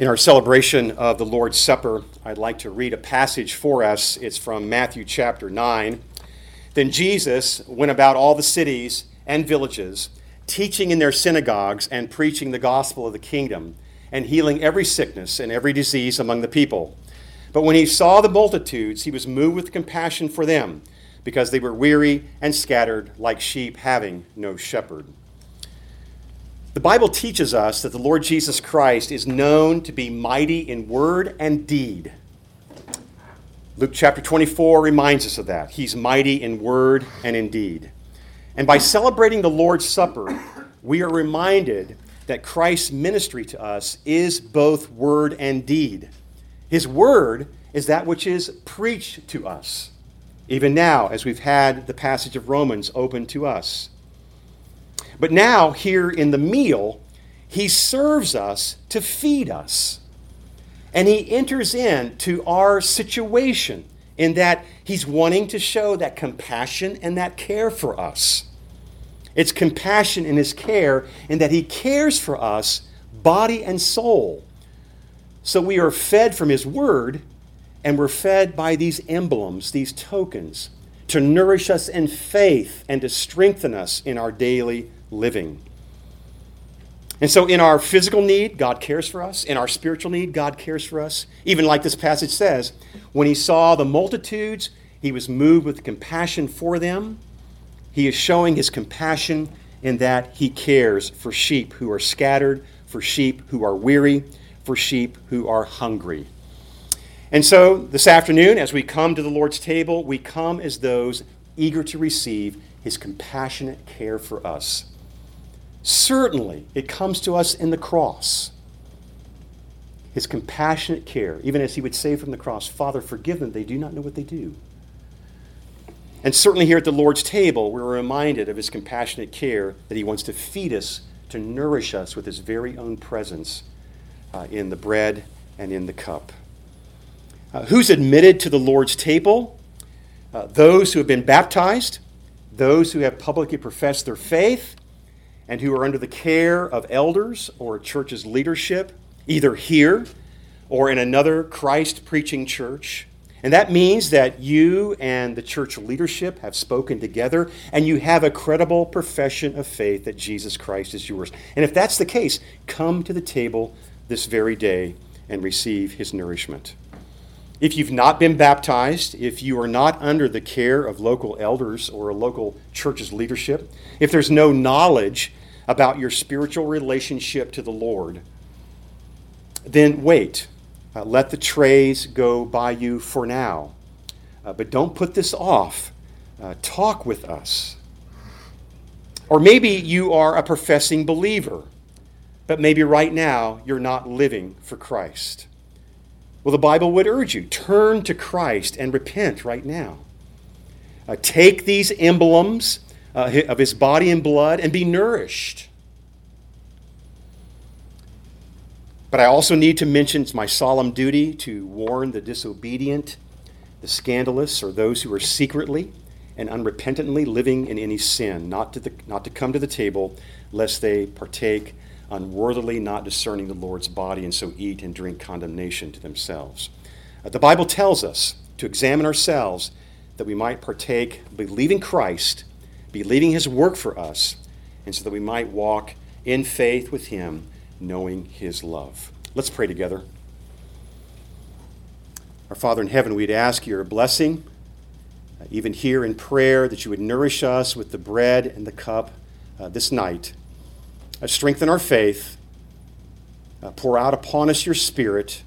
In our celebration of the Lord's Supper, I'd like to read a passage for us. It's from Matthew chapter 9. Then Jesus went about all the cities and villages, teaching in their synagogues and preaching the gospel of the kingdom, and healing every sickness and every disease among the people. But when he saw the multitudes, he was moved with compassion for them, because they were weary and scattered like sheep having no shepherd. The Bible teaches us that the Lord Jesus Christ is known to be mighty in word and deed. Luke chapter 24 reminds us of that. He's mighty in word and in deed. And by celebrating the Lord's Supper, we are reminded that Christ's ministry to us is both word and deed. His word is that which is preached to us, even now, as we've had the passage of Romans open to us. But now, here in the meal, he serves us to feed us. And he enters into our situation in that he's wanting to show that compassion and that care for us. It's compassion in his care in that he cares for us, body and soul. So we are fed from his word, and we're fed by these emblems, these tokens, to nourish us in faith and to strengthen us in our daily living. And so, in our physical need, God cares for us. In our spiritual need, God cares for us. Even like this passage says, when he saw the multitudes, he was moved with compassion for them. He is showing his compassion in that he cares for sheep who are scattered, for sheep who are weary, for sheep who are hungry. And so, this afternoon, as we come to the Lord's table, we come as those eager to receive his compassionate care for us. Certainly, it comes to us in the cross. His compassionate care, even as he would say from the cross, Father, forgive them, they do not know what they do. And certainly here at the Lord's table, we're reminded of his compassionate care that he wants to feed us, to nourish us with his very own presence uh, in the bread and in the cup. Uh, who's admitted to the Lord's table? Uh, those who have been baptized, those who have publicly professed their faith, and who are under the care of elders or a church's leadership, either here or in another Christ preaching church. And that means that you and the church leadership have spoken together and you have a credible profession of faith that Jesus Christ is yours. And if that's the case, come to the table this very day and receive his nourishment. If you've not been baptized, if you are not under the care of local elders or a local church's leadership, if there's no knowledge about your spiritual relationship to the Lord, then wait. Uh, let the trays go by you for now. Uh, but don't put this off. Uh, talk with us. Or maybe you are a professing believer, but maybe right now you're not living for Christ. Well, the Bible would urge you turn to Christ and repent right now. Uh, take these emblems uh, of his body and blood and be nourished. But I also need to mention it's my solemn duty to warn the disobedient, the scandalous, or those who are secretly and unrepentantly living in any sin, not to, the, not to come to the table lest they partake unworthily, not discerning the Lord's body, and so eat and drink condemnation to themselves. Uh, the Bible tells us to examine ourselves that we might partake, believing Christ believing his work for us, and so that we might walk in faith with him, knowing his love. Let's pray together. Our Father in heaven, we'd ask your blessing, uh, even here in prayer, that you would nourish us with the bread and the cup uh, this night. Uh, strengthen our faith, uh, pour out upon us your Spirit,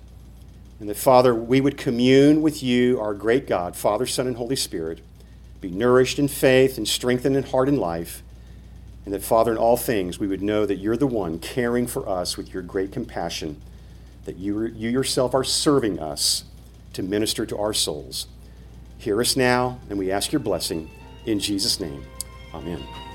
and that, Father, we would commune with you, our great God, Father, Son, and Holy Spirit be nourished in faith and strengthened in heart and life. And that, Father, in all things, we would know that you're the one caring for us with your great compassion, that you, you yourself are serving us to minister to our souls. Hear us now, and we ask your blessing in Jesus' name. Amen.